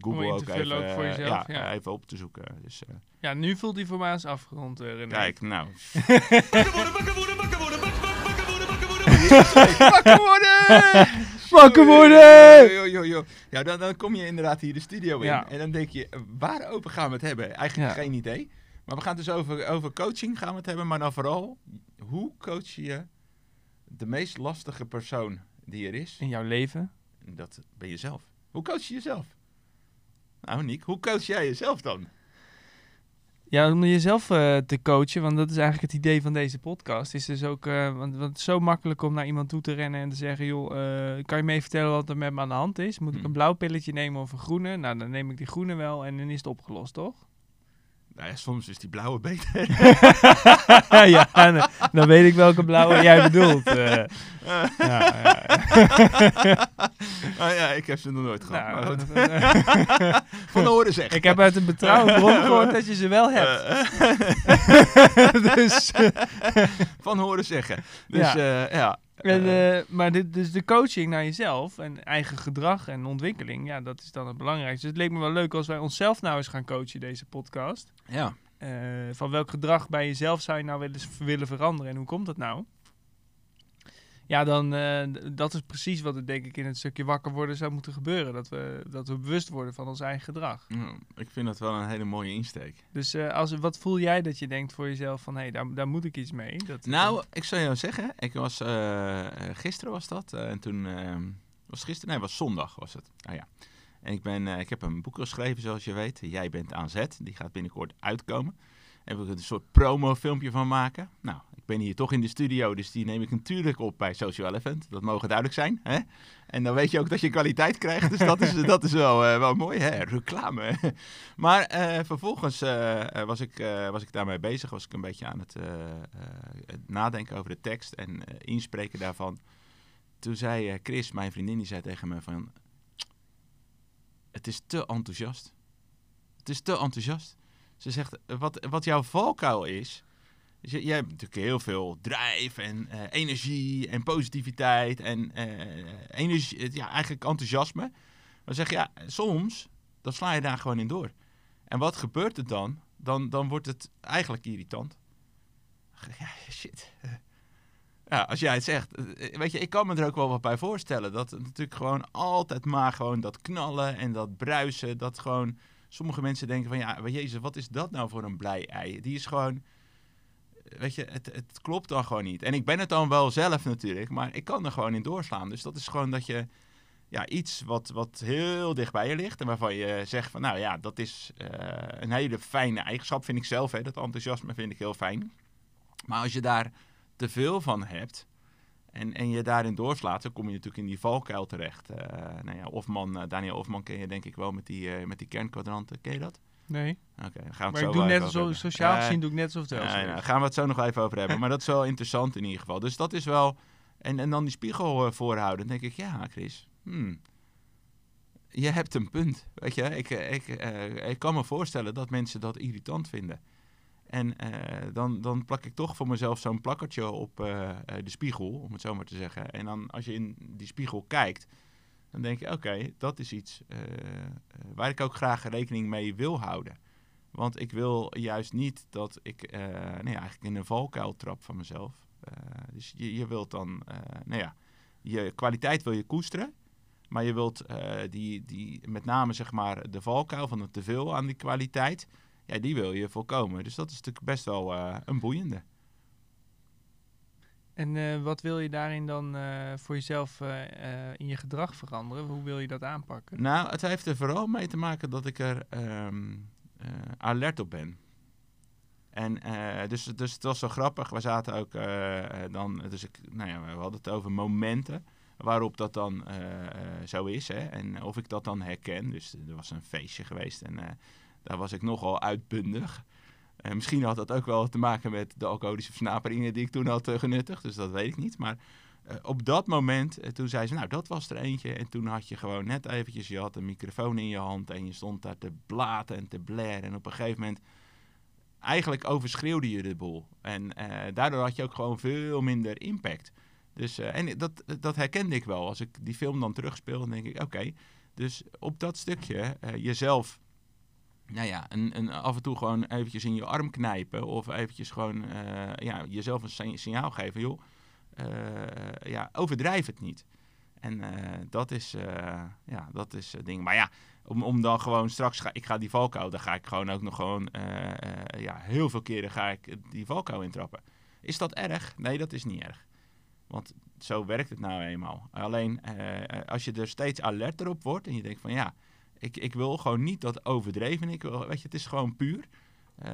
Google in ook te even, ook voor eh, jezelf, ja, ja. even op te zoeken. Dus, eh, Ja, nu voelt die voor mij als afgerond, eh, René. kijk, nou. Wakker worden! Wakker worden! Jo, jo, jo. Ja, dan, dan kom je inderdaad hier de studio in. Ja. En dan denk je, waarover gaan we het hebben? Eigenlijk Ja. geen idee. Maar we gaan het dus over, over coaching gaan we het hebben. Maar dan vooral, hoe coach je de meest lastige persoon die er is? In jouw leven? En Dat ben je zelf. Hoe coach je jezelf? Nou, Niek, hoe coach jij jezelf dan? Ja, om jezelf eh, te coachen, want dat is eigenlijk het idee van deze podcast. Is dus ook, eh, want, want het is zo makkelijk om naar iemand toe te rennen en te zeggen, joh, eh, kan je me even vertellen wat er met me aan de hand is? Moet ik Hmm. een blauw pilletje nemen of een groene? Nou, dan neem ik die groene wel en dan is het opgelost, toch? Nou ja, soms is die blauwe beter. ja, dan, dan weet ik welke blauwe jij bedoelt. eh. ja, ja. ah ja, ik heb ze nog nooit gehad. Nou, eh, Van horen zeggen. ik heb uit een betrouwde bron gehoord dat je ze wel hebt. Eh, dus, van horen zeggen. Dus ja. ja. En, eh, eh, maar dit, dus de coaching naar jezelf en eigen gedrag en ontwikkeling, ja, dat is dan het belangrijkste. Dus het leek me wel leuk als wij onszelf nou eens gaan coachen, deze podcast. ja. Eh, van welk gedrag bij jezelf zou je nou willen veranderen en hoe komt dat nou? Ja, dan d- dat is precies wat er denk ik in het stukje wakker worden zou moeten gebeuren. Dat we, dat we bewust worden van ons eigen gedrag. Ja, ik vind dat wel een hele mooie insteek. Dus eh, als, wat voel jij dat je denkt voor jezelf van, hé, hey, daar, daar moet ik iets mee? Dat, Nou, ik zou jou zeggen, ik was, eh, gisteren was dat, en toen, eh, was het gisteren? Nee, was zondag was het. Ah ja. En ik, ben, ik heb een boek geschreven, zoals je weet. Jij bent aan zet, die gaat binnenkort uitkomen. Daar wil ik een soort promo-filmpje van maken. Nou, ben hier toch in de studio, dus die neem ik natuurlijk op bij Social Elephant. Dat mogen duidelijk zijn. Hè? En dan weet je ook dat je kwaliteit krijgt, dus dat is, dat is wel, eh, wel mooi, hè? reclame. maar eh, vervolgens eh, was, ik, was ik daarmee bezig, was ik een beetje aan het, het nadenken over de tekst en inspreken daarvan. Toen zei Chris, mijn vriendin, die zei tegen me van... Het is te enthousiast. Het is te enthousiast. Ze zegt, wat, wat jouw valkuil is... is je, hebt natuurlijk heel veel drijf en eh, energie en positiviteit en eh, energie, ja, eigenlijk enthousiasme. Maar zeg ja, soms dan sla je daar gewoon in door. En wat gebeurt er dan? Dan, dan wordt het eigenlijk irritant. Ja, shit. Ja, als jij het zegt. eh, Weet je, ik kan me er ook wel wat bij voorstellen. Dat natuurlijk gewoon altijd maar gewoon dat knallen en dat bruisen. Dat gewoon sommige mensen denken van ja, jezus, wat is dat nou voor een blij ei? Die is gewoon, weet je, het, klopt dan gewoon niet. En ik ben het dan wel zelf natuurlijk, maar ik kan er gewoon in doorslaan. Dus dat is gewoon dat je ja, iets wat, wat heel dicht bij je ligt en waarvan je zegt van nou ja, dat is eh, een hele fijne eigenschap, vind ik zelf. Hè, dat enthousiasme vind ik heel fijn. Maar als je daar te veel van hebt en, en je daarin doorslaat, dan kom je natuurlijk in die valkuil terecht. Eh nou ja, Hofman, eh, Daniel Hofman ken je denk ik wel met die, met die kernkwadranten. Ken je dat? Nee, Oké, dan gaan we het maar zo ik doe net zo, sociaal gezien doe ik net alsof het wel nou, gaan we het zo nog even over hebben. Maar dat is wel interessant in ieder geval. Dus dat is wel... En, en dan die spiegel eh, voorhouden. Dan denk ik, ja Chris, hmm, je hebt een punt. Weet je, ik, eh, ik, eh, ik kan me voorstellen dat mensen dat irritant vinden. En dan, dan plak ik toch voor mezelf zo'n plakkertje op de spiegel, om het zo maar te zeggen. En dan als je in die spiegel kijkt, dan denk je, oké, dat is iets eh, eh, waar ik ook graag rekening mee wil houden. Want ik wil juist niet dat ik eh, nou ja, eigenlijk in een valkuil trap van mezelf. Dus je, je wilt dan, nou ja, je kwaliteit wil je koesteren. Maar je wilt die, die, met name zeg maar de valkuil van het teveel aan die kwaliteit, ja, die wil je voorkomen. Dus dat is natuurlijk best wel een boeiende. En eh, wat wil je daarin dan eh, voor jezelf eh, in je gedrag veranderen? Hoe wil je dat aanpakken? Nou, het heeft er vooral mee te maken dat ik er ehm, eh, alert op ben. En dus, dus het was zo grappig. We zaten ook dan, dus ik, nou ja, we hadden het over momenten waarop dat dan zo is. Hè? En of ik dat dan herken. Dus er was een feestje geweest en daar was ik nogal uitbundig. Misschien had dat ook wel te maken met de alcoholische versnaperingen die ik toen had eh, genuttigd. Dus dat weet ik niet. Maar eh, op dat moment, eh, toen zei ze, nou dat was er eentje. En toen had je gewoon net eventjes, je had een microfoon in je hand en je stond daar te blaten en te blaren. En op een gegeven moment, eigenlijk overschreeuwde je de boel. En daardoor had je ook gewoon veel minder impact. Dus, en dat, dat herkende ik wel. Als ik die film dan terugspeel, dan denk ik, oké, Dus op dat stukje jezelf, nou ja, een, een, af en toe gewoon eventjes in je arm knijpen. Of eventjes gewoon eh, ja, jezelf een sign- signaal geven. Joh, eh, ja, overdrijf het niet. En eh, dat is, ja, dat is het ding. Maar ja, om, om dan gewoon straks, ga, ik ga die valkuil, dan ga ik gewoon ook nog gewoon, ja, heel veel keren ga ik die valkuil intrappen. Is dat erg? Nee, dat is niet erg. Want zo werkt het nou eenmaal. Alleen als je er steeds alerter op wordt en je denkt van ja, ik, ik wil gewoon niet dat overdreven. Ik wil, weet je, het is gewoon puur. Eh,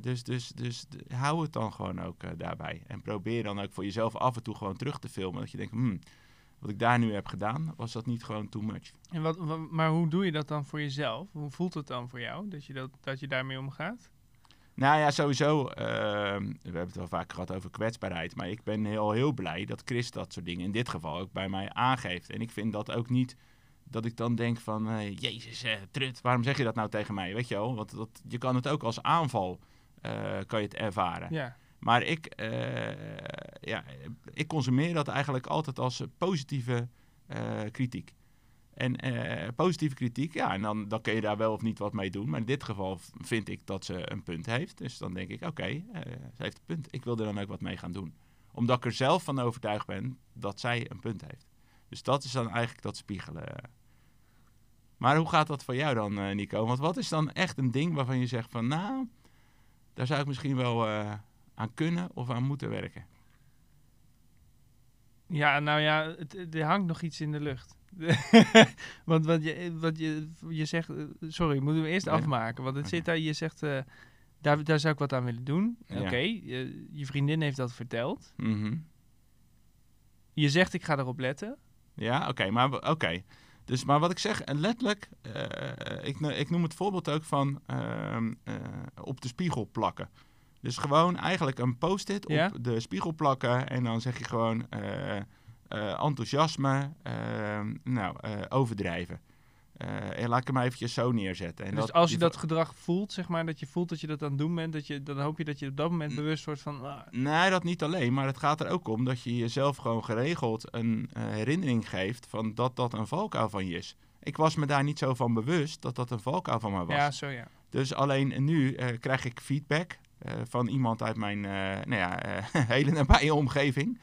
dus dus, dus hou het dan gewoon ook eh, daarbij. En probeer dan ook voor jezelf af en toe gewoon terug te filmen. Dat je denkt, hmm, wat ik daar nu heb gedaan, was dat niet gewoon too much? En wat, wa- maar hoe doe je dat dan voor jezelf? Hoe voelt het dan voor jou dat je, dat, dat je daarmee omgaat? Nou ja, sowieso. ehm, we hebben het wel vaak gehad over kwetsbaarheid. Maar ik ben heel, heel blij dat Chris dat soort dingen in dit geval ook bij mij aangeeft. En ik vind dat ook niet dat ik dan denk van... eh, Jezus, eh, trut, waarom zeg je dat nou tegen mij? Weet je wel? Want dat, je kan het ook als aanval eh, kan je het ervaren. Ja. Maar ik, ja, ik consumeer dat eigenlijk altijd als positieve kritiek. En positieve kritiek, ja, en dan, dan kun je daar wel of niet wat mee doen. Maar in dit geval vind ik dat ze een punt heeft. Dus dan denk ik, oké, ze heeft een punt. Ik wil er dan ook wat mee gaan doen. Omdat ik er zelf van overtuigd ben dat zij een punt heeft. Dus dat is dan eigenlijk dat spiegelen. Maar hoe gaat dat voor jou dan, eh, Nico? Want wat is dan echt een ding waarvan je zegt van, nou, daar zou ik misschien wel eh, aan kunnen of aan moeten werken? Ja, nou ja, het, er hangt nog iets in de lucht. want wat je, wat je, je zegt, eh, sorry, moeten we eerst afmaken. Want het zit daar, je zegt, daar, daar zou ik wat aan willen doen. Ja. Oké, je, je vriendin heeft dat verteld. Mhm. Je zegt, ik ga erop letten. Ja, oké. maar oké. Dus, maar wat ik zeg, en letterlijk, eh, ik, ik noem het voorbeeld ook van ehm, eh, op de spiegel plakken. Dus gewoon eigenlijk een post-it Ja. op de spiegel plakken en dan zeg je gewoon eh, enthousiasme, ehm, nou, overdrijven. En laat ik hem eventjes zo neerzetten. En dus als je dat gedrag voelt, zeg maar, dat je voelt dat je dat aan het doen bent, dat je, dan hoop je dat je op dat moment bewust wordt van, ah, Nee, dat niet alleen. Maar het gaat er ook om dat je jezelf gewoon geregeld een eh, herinnering geeft van dat dat een valkuil van je is. Ik was me daar niet zo van bewust dat dat een valkuil van mij was. ja, zo ja. Dus alleen nu krijg ik feedback van iemand uit mijn nou ja, hele nabije omgeving.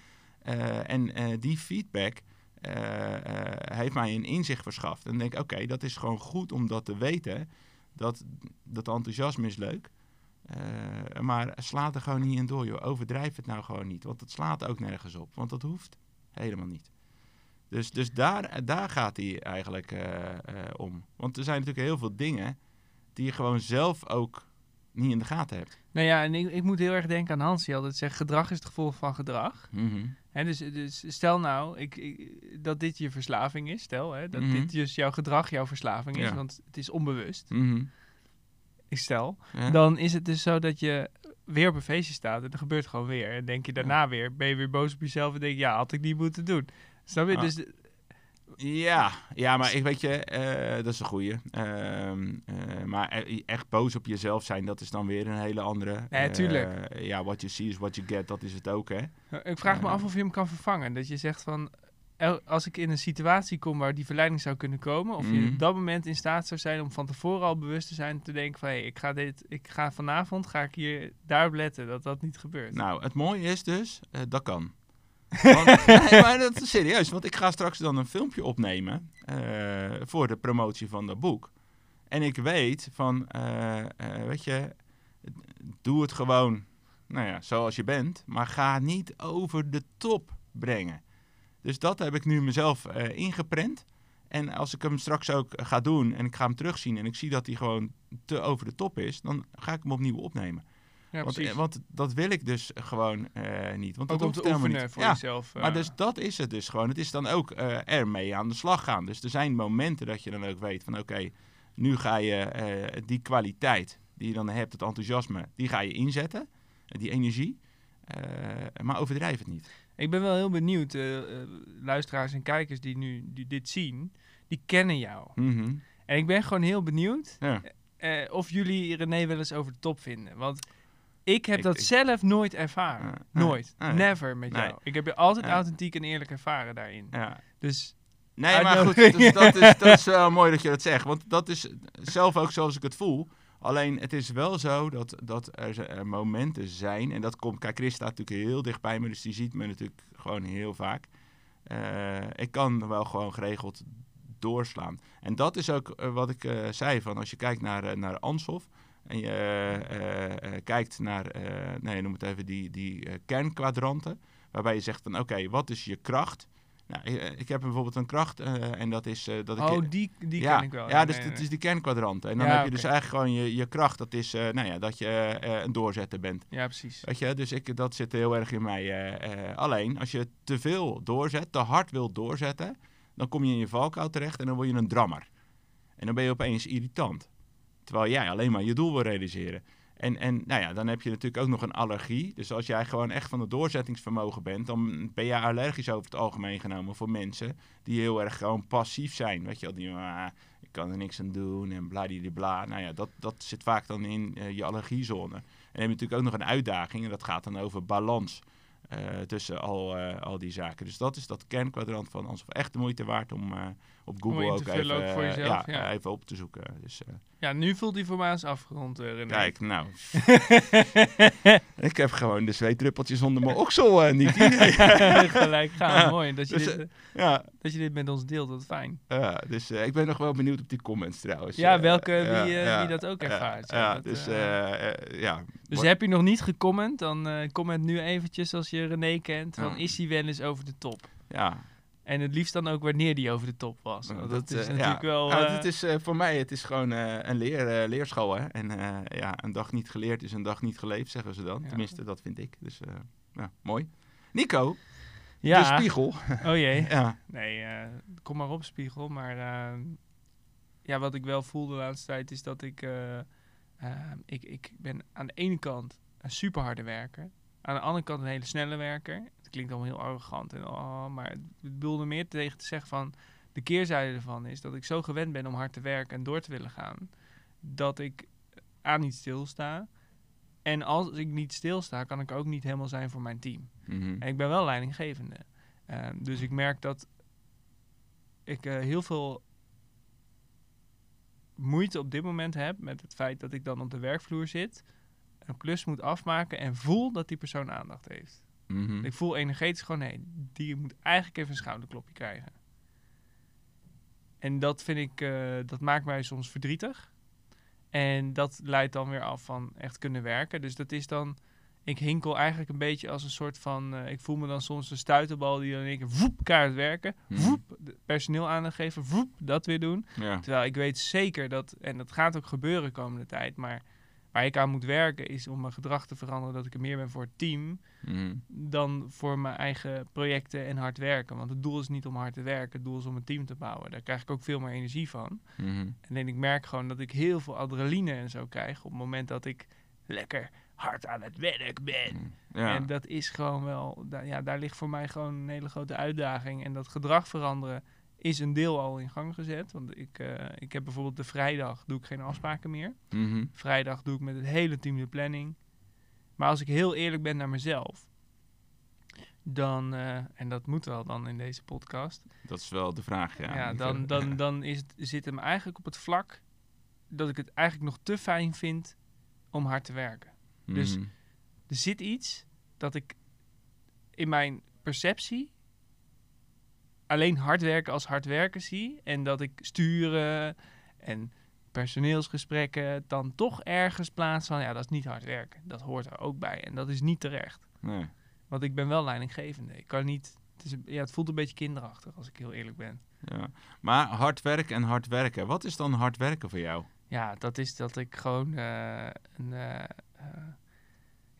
En die feedback eh, eh, heeft mij een inzicht verschaft. En denk oké, dat is gewoon goed om dat te weten. Dat, dat enthousiasme is leuk. Eh, maar slaat er gewoon niet in door, joh. Overdrijf het nou gewoon niet. Want het slaat ook nergens op. Want dat hoeft helemaal niet. Dus, dus daar, daar gaat hij eigenlijk om. Want er zijn natuurlijk heel veel dingen die je gewoon zelf ook niet in de gaten hebt. Nou ja, en ik, ik moet heel erg denken aan Hans, die altijd zegt, gedrag is het gevolg van gedrag. Mhm. Hè, dus, dus stel nou ik, ik- dat dit je verslaving is, stel hè, dat Mhm. dit dus jouw gedrag jouw verslaving is, Ja. want het is onbewust, Mhm. ik stel, Ja. dan is het dus zo dat je weer op een feestje staat en er gebeurt gewoon weer. En denk je daarna weer, ben je weer boos op jezelf en denk je, ja, had ik niet moeten doen. Snap je? Ah. Dus Ja, ja, maar ik weet je, eh, dat is een goeie. Ehm, eh, maar e- echt boos op jezelf zijn, dat is dan weer een hele andere. Nee, Eh, tuurlijk. ja, what you see is what you get, dat is het ook, hè? ik vraag me af of je hem kan vervangen. Dat je zegt van, als ik in een situatie kom waar die verleiding zou kunnen komen, of je Mhm. op dat moment in staat zou zijn om van tevoren al bewust te zijn, te denken van, hé, ik ga dit, ik ga vanavond, ga ik hier daarop letten dat dat niet gebeurt. Nou, het mooie is dus, eh, dat kan. Want, nee, maar dat is serieus, want ik ga straks dan een filmpje opnemen eh, voor de promotie van dat boek. En ik weet van, eh, eh, weet je, doe het gewoon, nou ja, zoals je bent, maar ga niet over de top brengen. Dus dat heb ik nu mezelf ingeprent. En als ik hem straks ook ga doen en ik ga hem terugzien en ik zie dat hij gewoon te over de top is, dan ga ik hem opnieuw opnemen. Ja, Want, eh, want dat wil ik dus gewoon eh, niet. Want Ook dat om hoeft helemaal niet. voor ja, jezelf. maar eh. dus dat is het dus gewoon. Het is dan ook eh ermee aan de slag gaan. Dus er zijn momenten dat je dan ook weet van oké, nu ga je die kwaliteit die je dan hebt, het enthousiasme, die ga je inzetten. die energie. Maar overdrijf het niet. Ik ben wel heel benieuwd, luisteraars en kijkers die nu die dit zien, die kennen jou. Mhm. En ik ben gewoon heel benieuwd Ja. of jullie René wel eens over de top vinden. Want ik heb Ik- dat ik- zelf nooit ervaren. Nee, nooit. nee. Never met Nee. jou. Ik heb je altijd authentiek en eerlijk ervaren daarin. Ja. Dus Nee, maar goed, dus dat, is, dat is wel mooi dat je dat zegt. Want dat is zelf ook zoals ik het voel. Alleen het is wel zo dat, dat er, er momenten zijn. En dat komt. Kijk, Chris staat natuurlijk heel dicht bij me. Dus die ziet me natuurlijk gewoon heel vaak. Eh, ik kan wel gewoon geregeld doorslaan. En dat is ook eh, wat ik eh, zei. Van als je kijkt naar, naar Ansoff. En je eh, eh, kijkt naar, eh, nee, noem het even, die, die kernkwadranten. Waarbij je zegt van, oké, wat is je kracht? Nou, ik heb bijvoorbeeld een kracht en dat is dat ik... Oh, die, die ja, ken ik wel. Ja, dus het nee. is die kernkwadranten. En dan Ja, heb je dus eigenlijk gewoon je, je kracht. Dat is, nou ja, dat je een doorzetter bent. Ja, precies. Weet je, dus ik, dat zit heel erg in mij. alleen, als je te veel doorzet, te hard wilt doorzetten, dan kom je in je valkuil terecht en dan word je een drammer. En dan ben je opeens irritant. Terwijl jij alleen maar je doel wil realiseren. En, en nou ja, dan heb je natuurlijk ook nog een allergie. Dus als jij gewoon echt van het doorzettingsvermogen bent, dan ben je allergisch over het algemeen genomen voor mensen die heel erg gewoon passief zijn. Weet je wel, die, ah, ik kan er niks aan doen en bladibla. Nou ja, dat, dat zit vaak dan in eh, je allergiezone. En dan heb je natuurlijk ook nog een uitdaging en dat gaat dan over balans tussen al, eh, al die zaken. Dus dat is dat kernkwadrant van alsof echt de moeite waard om eh, op Google ook even, ook voor eh, jezelf, ja, ja. eh, even op te zoeken. Dus eh, Ja, nu voelt hij voor mij als afgerond, eh, René. kijk, nou, ik heb gewoon de zweetdruppeltjes onder mijn oksel, eh Nicky. Gelijk gaan, Ja, mooi. Dat je, dus, dit, eh, ja, dat je dit met ons deelt, dat is fijn. ja, dus eh, ik ben nog wel benieuwd op die comments trouwens. Ja, Eh, welke, wie, eh, ja, wie dat ook ervaart. Ja, dat, dus eh, eh, eh, ja. Dus heb je nog niet gecomment, dan eh, comment nu eventjes als je René kent. Ja. is hij wel eens over de top? ja, En het liefst dan ook wanneer die over de top was. Want dat, dat, is eh, natuurlijk ja. wel... Ja, eh, het is, eh, voor mij het is gewoon eh, een leer, eh, leerschool. Hè? En eh, ja, een dag niet geleerd is een dag niet geleefd, zeggen ze dan. Ja. Tenminste, dat vind ik. Dus eh, ja, mooi. Nico, ja. de spiegel. Oh jee. ja. Nee, eh, kom maar op, Spiegel. Maar eh, ja, wat ik wel voel de laatste tijd is dat ik, eh, eh, ik... Ik ben aan de ene kant een super harde werker. Aan de andere kant een hele snelle werker. Het klinkt allemaal heel arrogant. En, oh, maar ik bedoelde meer tegen te zeggen van... De keerzijde ervan is dat ik zo gewend ben om hard te werken en door te willen gaan. Dat ik aan niet stilsta. En als ik niet stilsta, kan ik ook niet helemaal zijn voor mijn team. Mhm. En ik ben wel leidinggevende. Ehm, dus ik merk dat ik eh, heel veel moeite op dit moment heb met het feit dat ik dan op de werkvloer zit, een klus moet afmaken en voel dat die persoon aandacht heeft. Mhm. Ik voel energetisch gewoon, nee, die moet eigenlijk even een schouderklopje krijgen. En dat vind ik, eh, dat maakt mij soms verdrietig. En dat leidt dan weer af van echt kunnen werken. Dus dat is dan, ik hinkel eigenlijk een beetje als een soort van, eh, ik voel me dan soms een stuiterbal die dan in één keer voep, kaart werken. Mhm. Voep, de personeel aandacht geven, voep, dat weer doen. Ja. Terwijl ik weet zeker dat, en dat gaat ook gebeuren komende tijd, maar waar ik aan moet werken is om mijn gedrag te veranderen, dat ik er meer ben voor het team Mhm. dan voor mijn eigen projecten en hard werken. Want het doel is niet om hard te werken, het doel is om een team te bouwen. Daar krijg ik ook veel meer energie van. Mhm. En ik merk gewoon dat ik heel veel adrenaline en zo krijg op het moment dat ik lekker hard aan het werk ben. Ja. En dat is gewoon wel, da- ja, daar ligt voor mij gewoon een hele grote uitdaging. En dat gedrag veranderen is een deel al in gang gezet. Want ik, eh, ik heb bijvoorbeeld de vrijdag doe ik geen afspraken meer. Mhm. Vrijdag doe ik met het hele team de planning. Maar als ik heel eerlijk ben naar mezelf, dan, eh, en dat moet wel dan in deze podcast, Dat is wel de vraag, ja. ja, dan, dan, dan is het, zit hem eigenlijk op het vlak dat ik het eigenlijk nog te fijn vind om hard te werken. dus- Mhm. Er zit iets dat ik in mijn perceptie alleen hard werken als hard werken zie. En dat ik sturen en personeelsgesprekken dan toch ergens plaats van, ja, dat is niet hard werken. Dat hoort er ook bij en dat is niet terecht. Nee. Want ik ben wel leidinggevende. Ik kan niet, het, is, ja, het voelt een beetje kinderachtig als ik heel eerlijk ben. Ja. Maar hard werken en hard werken. Wat is dan hard werken voor jou? Ja, dat is dat ik gewoon eh, een. eh, eh,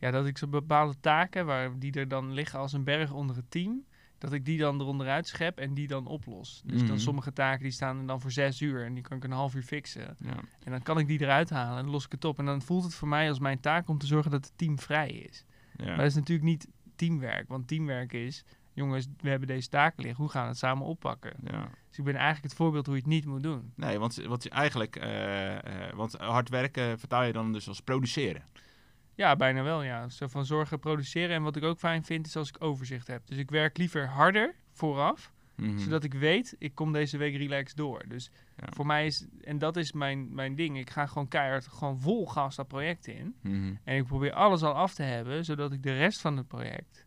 ja, dat ik zo'n bepaalde taken waar die er dan liggen als een berg onder het team. Dat ik die dan eronderuit schep en die dan oplos. Dus Mhm. dan sommige taken die staan er dan voor zes uur en die kan ik een half uur fixen. Ja. En dan kan ik die eruit halen en dan los ik het op. En dan voelt het voor mij als mijn taak om te zorgen dat het team vrij is. Ja. Maar dat is natuurlijk niet teamwerk. Want teamwerk is, jongens, we hebben deze taken liggen. Hoe gaan we het samen oppakken? ja. Dus ik ben eigenlijk het voorbeeld hoe je het niet moet doen. Nee, want, je eigenlijk, eh, eh, want hard werken vertaal je dan dus als produceren. Ja, bijna wel, ja. Zo van zorgen, produceren. En wat ik ook fijn vind, is als ik overzicht heb. Dus ik werk liever harder vooraf Mhm. Zodat ik weet, ik kom deze week relaxed door. Dus Ja. voor mij is, en dat is mijn, mijn ding. Ik ga gewoon keihard, gewoon vol gas dat project in. Mhm. En ik probeer alles al af te hebben, zodat ik de rest van het project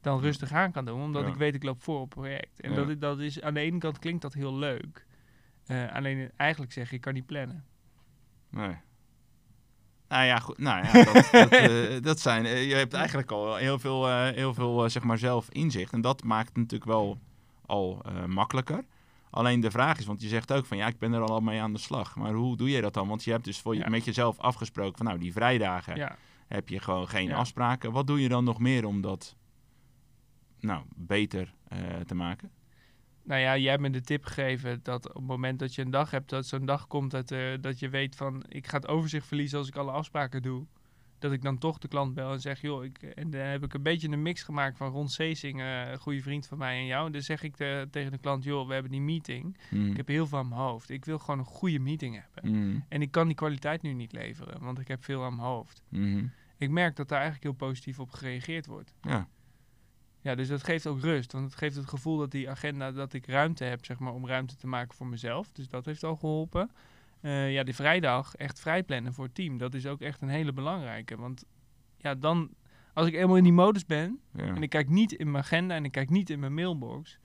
dan Ja. rustig aan kan doen. Omdat Ja. ik weet, ik loop voor op het project. En dat, is- dat is, aan de ene kant klinkt dat heel leuk. Eh, alleen eigenlijk zeg je, ik kan niet plannen. Nee. Nou ja, goed. Nou ja, dat, dat, eh, dat zijn. eh, je hebt eigenlijk al heel veel, eh, heel veel zeg maar zelf inzicht. En dat maakt het natuurlijk wel al makkelijker. Alleen de vraag is, want je zegt ook van ja, ik ben er al mee aan de slag. Maar hoe doe je dat dan? Want je hebt dus voor je, Ja. met jezelf afgesproken van nou, die vrijdagen Ja. heb je gewoon geen Ja. afspraken. Wat doe je dan nog meer om dat nou, beter te maken? Nou ja, jij hebt me de tip gegeven dat op het moment dat je een dag hebt, dat zo'n dag komt dat, eh, dat je weet van, ik ga het overzicht verliezen als ik alle afspraken doe. Dat ik dan toch de klant bel en zeg, joh, ik, en dan heb ik een beetje een mix gemaakt van Ron Seesing, eh, een goede vriend van mij en jou. En dan zeg ik te- tegen de klant, joh, we hebben die meeting. Mhm. Ik heb heel veel aan mijn hoofd. Ik wil gewoon een goede meeting hebben. Mhm. En ik kan die kwaliteit nu niet leveren, want ik heb veel aan mijn hoofd. Mhm. Ik merk dat daar eigenlijk heel positief op gereageerd wordt. Ja. Ja, dus dat geeft ook rust. Want het geeft het gevoel dat die agenda, dat ik ruimte heb, zeg maar, om ruimte te maken voor mezelf. Dus dat heeft al geholpen. Eh, ja, die vrijdag echt vrij plannen voor het team. Dat is ook echt een hele belangrijke. Want ja, dan, als ik eenmaal in die modus ben Ja. en ik kijk niet in mijn agenda en ik kijk niet in mijn mailbox,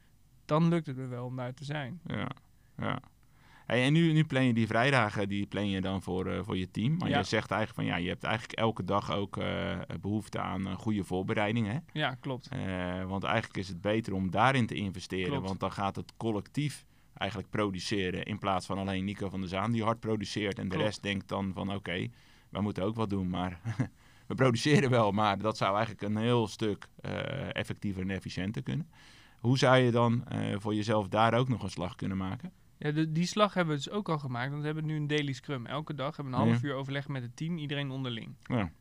dan lukt het me wel om daar te zijn. Ja, ja. Hey, en nu, nu plan je die vrijdagen, die plan je dan voor, eh, voor je team. Maar Ja. je zegt eigenlijk van ja, je hebt eigenlijk elke dag ook eh, behoefte aan een goede voorbereiding. Hè? Ja, klopt. Eh, want eigenlijk is het beter om daarin te investeren. Klopt. Want dan gaat het collectief eigenlijk produceren. In plaats van alleen Nico van der Zaan die hard produceert. En de rest denkt dan van oké, wij moeten ook wat doen. Maar we produceren wel. Maar dat zou eigenlijk een heel stuk eh, effectiever en efficiënter kunnen. Hoe zou je dan eh, voor jezelf daar ook nog een slag kunnen maken? Ja, de, die slag hebben we dus ook al gemaakt. Want we hebben nu een daily scrum. Elke dag hebben we een half uur overleg met het team, iedereen onderling. Ja.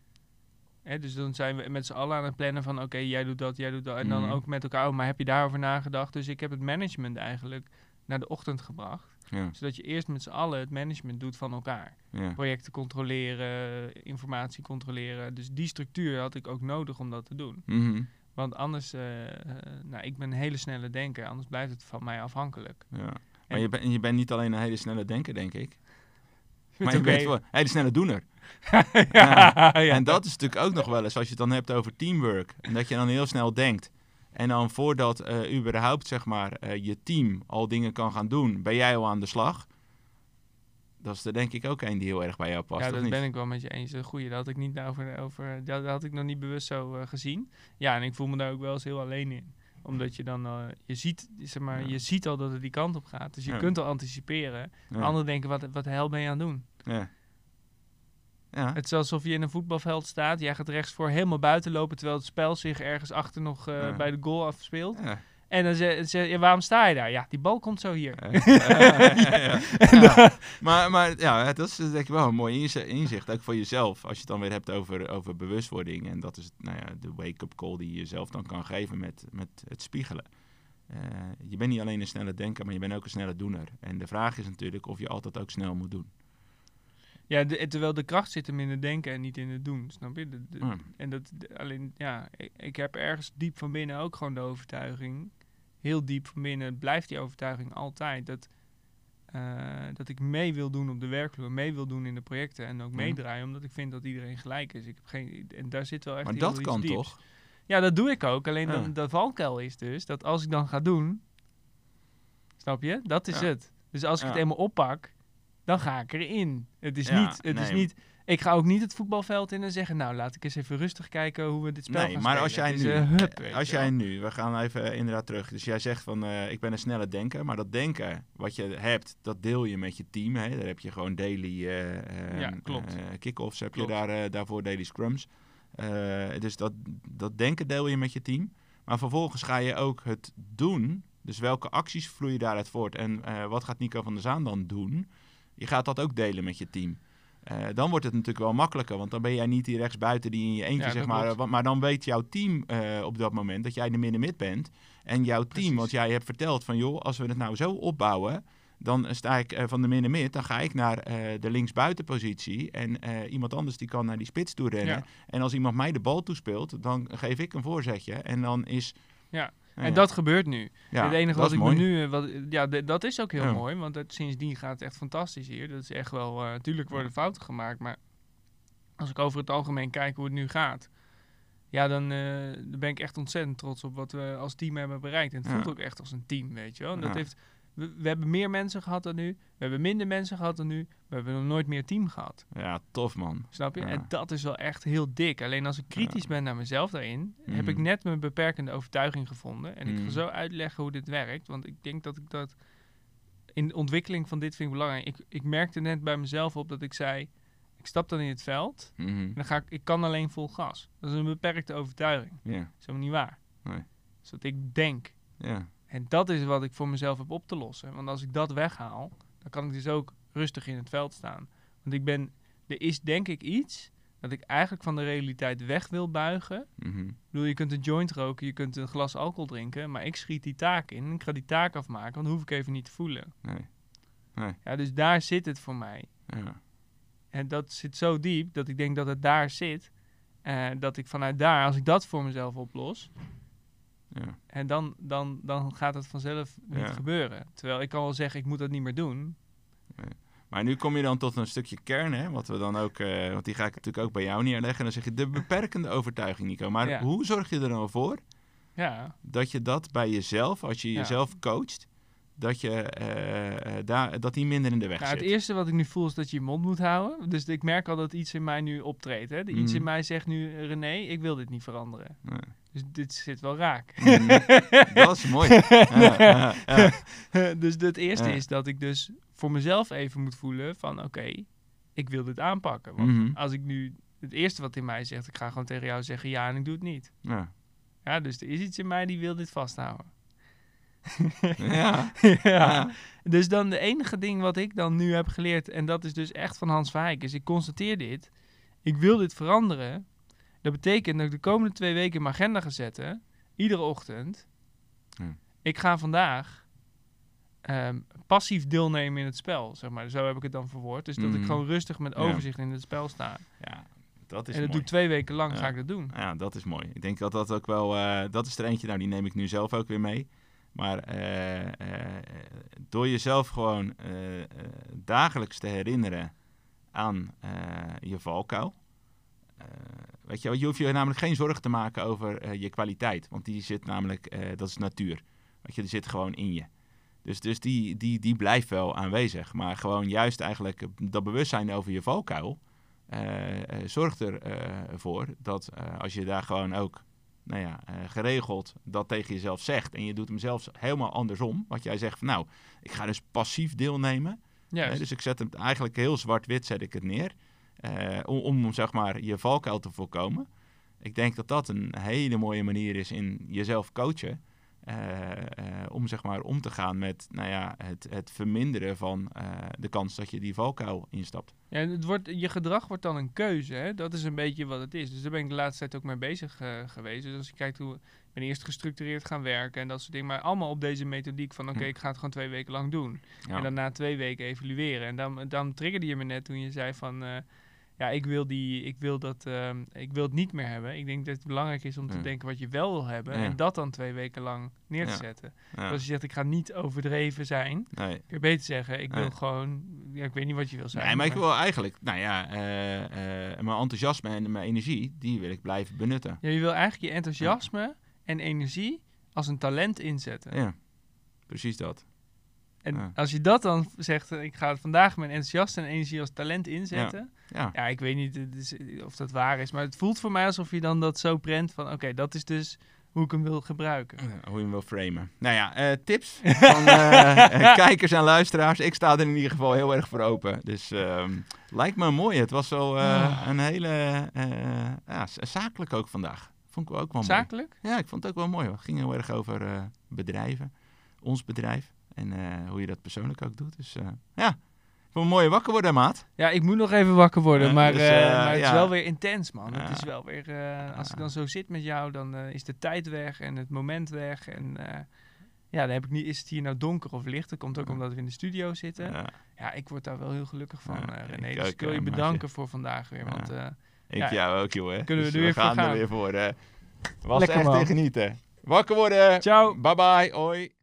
Hè, dus dan zijn we met z'n allen aan het plannen van... oké, jij doet dat, jij doet dat. En dan Mhm. ook met elkaar, oh, maar heb je daarover nagedacht? Dus ik heb het management eigenlijk naar de ochtend gebracht. Ja, Zodat je eerst met z'n allen het management doet van elkaar. ja. Projecten controleren, informatie controleren. Dus die structuur had ik ook nodig om dat te doen. Mhm. Want anders, eh, eh, nou, ik ben een hele snelle denker. Anders blijft het van mij afhankelijk. ja. Maar je, ben, je bent niet alleen een hele snelle denker, denk ik. Maar je bent een hele snelle doener. ja. En dat is natuurlijk ook nog wel eens, als je het dan hebt over teamwork. En dat je dan heel snel denkt. En dan voordat eh, überhaupt, zeg maar, eh, je team al dingen kan gaan doen, ben jij al aan de slag. Dat is er denk ik ook een die heel erg bij jou past, ja, dat ben ik wel met je eens. Een goeie, dat had ik niet over, over dat, had ik nog niet bewust zo eh, gezien. Ja, en ik voel me daar ook wel eens heel alleen in. Omdat je dan, eh, je ziet, zeg maar, Ja. je ziet al dat het die kant op gaat. Dus je Ja. kunt al anticiperen. Anderen denken, wat, wat de hel ben je aan het doen? Ja. Ja. Het is alsof je in een voetbalveld staat. Jij gaat rechts voor helemaal buiten lopen, terwijl het spel zich ergens achter nog eh, bij de goal afspeelt. Ja. En dan je, ja, waarom sta je daar? Ja, die bal komt zo hier. Ja, ja. Maar, maar ja, dat is denk ik wel een mooi inzi- inzicht, ook voor jezelf. Als je het dan weer hebt over, over bewustwording. En dat is nou ja, de wake-up call die je jezelf dan kan geven met, met het spiegelen. Eh, je bent niet alleen een snelle denker, maar je bent ook een snelle doener. En de vraag is natuurlijk of je altijd ook snel moet doen. Ja, de- terwijl de kracht zit hem in het denken en niet in het doen, snap je? De- de- Ja. En dat, alleen, ja, ik, ik heb ergens diep van binnen ook gewoon de overtuiging, heel diep van binnen, blijft die overtuiging altijd, dat, eh, dat ik mee wil doen op de werkvloer, mee wil doen in de projecten en ook Ja. meedraaien, omdat ik vind dat iedereen gelijk is. Ik heb geen, en daar zit wel echt Maar dat kan dieps. toch? Ja, dat doe ik ook. Alleen Ja. dan, de valkuil is dus dat als ik dan ga doen, snap je? Dat is Ja. het. Dus als ik Ja. het eenmaal oppak, dan ga ik erin. Het is Ja, niet, het is niet. Ik ga ook niet het voetbalveld in en zeggen, nou laat ik eens even rustig kijken hoe we dit spel Nee, gaan maar als jij nu, is, eh, hup, als jij nu, we gaan even inderdaad terug. Dus jij zegt van, eh, ik ben een snelle denker, maar dat denken wat je hebt, dat deel je met je team. Hè? Daar heb je gewoon daily eh eh, Ja, eh, kick-offs, heb Klopt. je daar, eh, daarvoor daily scrums. Eh, dus dat, dat denken deel je met je team. Maar vervolgens ga je ook het doen. Dus welke acties vloeien daaruit voort? En eh, wat gaat Nico van der Zaan dan doen? Je gaat dat ook delen met je team. Eh, dan wordt het natuurlijk wel makkelijker, want dan ben jij niet die rechtsbuiten die in je eentje, Ja, zeg maar. eh, maar dan weet jouw team eh, op dat moment dat jij de middenmid bent. En jouw team, want jij hebt verteld van joh, als we het nou zo opbouwen, dan sta ik van de middenmid, dan ga ik naar de linksbuitenpositie. En iemand anders die kan naar die spits toe rennen. Ja. En als iemand mij de bal toespeelt, dan geef ik een voorzetje. En dan is Ja, En dat gebeurt nu. het enige wat ik me nu... eh, Wat, ja, dat is ook heel mooi. Want het, sindsdien gaat het echt fantastisch hier. Dat is echt wel... eh tuurlijk worden fouten gemaakt. Maar als ik over het algemeen kijk hoe het nu gaat... Ja, dan, eh, dan ben ik echt ontzettend trots op wat we als team hebben bereikt. En het voelt ook echt als een team, weet je wel. En dat heeft, we, we hebben meer mensen gehad dan nu. We hebben minder mensen gehad dan nu. We hebben nog nooit meer team gehad. Ja, tof man. Snap je? Ja. En dat is wel echt heel dik. Alleen als ik kritisch Ja. ben naar mezelf daarin, heb ik Mhm. net mijn beperkende overtuiging gevonden. En ik ga Mhm. zo uitleggen hoe dit werkt. Want ik denk dat ik dat in de ontwikkeling van dit vind ik belangrijk. Ik, ik merkte net bij mezelf op dat ik zei, ik stap dan in het veld Mhm. en dan ga ik, ik kan alleen vol gas. Dat is een beperkte overtuiging. Ja, Dat is helemaal niet waar. Nee. Dat is wat ik denk. ja. En dat is wat ik voor mezelf heb op te lossen. Want als ik dat weghaal, dan kan ik dus ook rustig in het veld staan. Want ik ben, er is denk ik iets dat ik eigenlijk van de realiteit weg wil buigen. Mhm. Ik bedoel, je kunt een joint roken, je kunt een glas alcohol drinken, maar ik schiet die taak in. Ik ga die taak afmaken, want dan hoef ik even niet te voelen. Nee. Ja, dus daar zit het voor mij. Ja. En dat zit zo diep dat ik denk dat het daar zit. eh, dat ik vanuit daar, als ik dat voor mezelf oplos, Ja. en dan, dan, dan gaat het vanzelf niet Ja. gebeuren. Terwijl ik kan wel zeggen, ik moet dat niet meer doen. Maar nu kom je dan tot een stukje kern, hè? Wat we dan ook, eh, want die ga ik natuurlijk ook bij jou neerleggen. En dan zeg je de beperkende overtuiging, Nico. Maar Ja. hoe zorg je er dan voor Ja, dat je dat bij jezelf, als je jezelf coacht, dat, je, eh, eh, daar, dat die minder in de weg nou, het zit? eerste wat ik nu voel is dat je je mond moet houden. Dus ik merk al dat iets in mij nu optreedt. Hè? Iets Mhm. in mij zegt nu, René, ik wil dit niet veranderen. Nee. Dus dit zit wel raak. Mhm. dat is mooi. Ja, ja, ja. dus het eerste is dat ik dus voor mezelf even moet voelen van oké, ik wil dit aanpakken. Want Mhm. als ik nu, het eerste wat in mij zegt, ik ga gewoon tegen jou zeggen ja en ik doe het niet. Ja. Ja, dus er is iets in mij die wil dit vasthouden. Ja. ja. Dus dan de enige ding wat ik dan nu heb geleerd, en dat is dus echt van Hans Verheyck, is ik constateer dit. Ik wil dit veranderen. Dat betekent dat ik de komende twee weken in mijn agenda ga zetten, iedere ochtend. Ja. Ik ga vandaag ehm, passief deelnemen in het spel, zeg maar. Zo heb ik het dan verwoord. Dus dat ik Mhm. gewoon rustig met Ja. overzicht in het spel sta. ja, dat is en dat mooi. doe ik twee weken lang, Ja. ga ik dat doen. Ja, dat is mooi. Ik denk dat dat ook wel... eh, dat is er eentje, nou die neem ik nu zelf ook weer mee. Maar eh, eh, door jezelf gewoon dagelijks te herinneren aan je valkuil. Eh, weet je, je hoeft je namelijk geen zorgen te maken over eh, je kwaliteit. Want die zit namelijk, eh, dat is natuur. Weet je, die zit gewoon in je. Dus, dus die, die, die blijft wel aanwezig. Maar gewoon juist eigenlijk dat bewustzijn over je valkuil... zorgt ervoor dat als je daar gewoon ook nou ja, geregeld dat tegen jezelf zegt... en je doet hem zelfs helemaal andersom... wat jij zegt van nou, ik ga dus passief deelnemen... Juist. Hè, dus ik zet hem eigenlijk heel zwart-wit zet ik het neer. Eh, om, om zeg maar je valkuil te voorkomen. Ik denk dat dat een hele mooie manier is in jezelf coachen. eh, eh, om zeg maar om te gaan met nou ja, het, het verminderen van de kans dat je die valkuil instapt. Ja, het wordt, je gedrag wordt dan een keuze. Hè? Dat is een beetje wat het is. Dus daar ben ik de laatste tijd ook mee bezig geweest. Dus als je kijkt hoe... Ik ben eerst gestructureerd gaan werken en dat soort dingen. Maar allemaal op deze methodiek van... Oké, Hm. ik ga het gewoon twee weken lang doen. Ja. En dan na twee weken evalueren. En dan, dan triggerde je me net toen je zei van... ja, ik wil, die, ik, wil dat, ehm, ik wil het niet meer hebben. Ik denk dat het belangrijk is om te Ja. denken wat je wel wil hebben. Ja. En dat dan twee weken lang neer te Ja. zetten. Ja. Als je zegt, ik ga niet overdreven zijn. Nee. Kun je beter zeggen, ik wil gewoon... Ja, ik weet niet wat je wil zijn. Nee, maar ik wil eigenlijk, nou ja, eh, eh, mijn enthousiasme en mijn energie, die wil ik blijven benutten. Ja, je wil eigenlijk je enthousiasme en energie als een talent inzetten. Ja, precies dat. En als je dat dan zegt, eh, ik ga vandaag mijn enthousiasme en energie als talent inzetten. Ja, Ja, ik weet niet is- of dat waar is, maar het voelt voor mij alsof je dan dat zo prent van, oké, dat is dus hoe ik hem wil gebruiken. Eh, hoe je hem wil framen. Nou ja, eh, tips van eh, eh, kijkers en luisteraars. Ik sta er in ieder geval heel erg voor open. Dus ehm, lijkt me mooi. Het was eh, Ah. een hele eh, ja, zakelijk ook vandaag. Vond ik ook wel mooi. Zakelijk? Ja, ik vond het ook wel mooi. Het ging heel erg over eh, bedrijven. Ons bedrijf. En eh, hoe je dat persoonlijk ook doet. Dus eh, ja, ik vond het mooi wakker worden, maat. Ja, ik moet nog even wakker worden, Ja, maar, dus, eh, eh, maar het ja. is wel weer intens, man. Ja. Het is wel weer, eh, als ik dan zo zit met jou, dan eh, is de tijd weg en het moment weg. En eh, ja, dan heb ik niet, is het hier nou donker of licht? Dat komt ook Ja. omdat we in de studio zitten. Ja, Ja, ik word daar wel heel gelukkig van, Ja, eh, René. ik Dus ook, ik wil je bedanken voor vandaag weer, Ja. want... eh, ik Ja. jou ook, joh. Hè. Kunnen we dus er weer voor gaan er weer voor. hè. Was Lekker, echt man. te genieten. Wakker worden. Ciao. Bye bye. Hoi.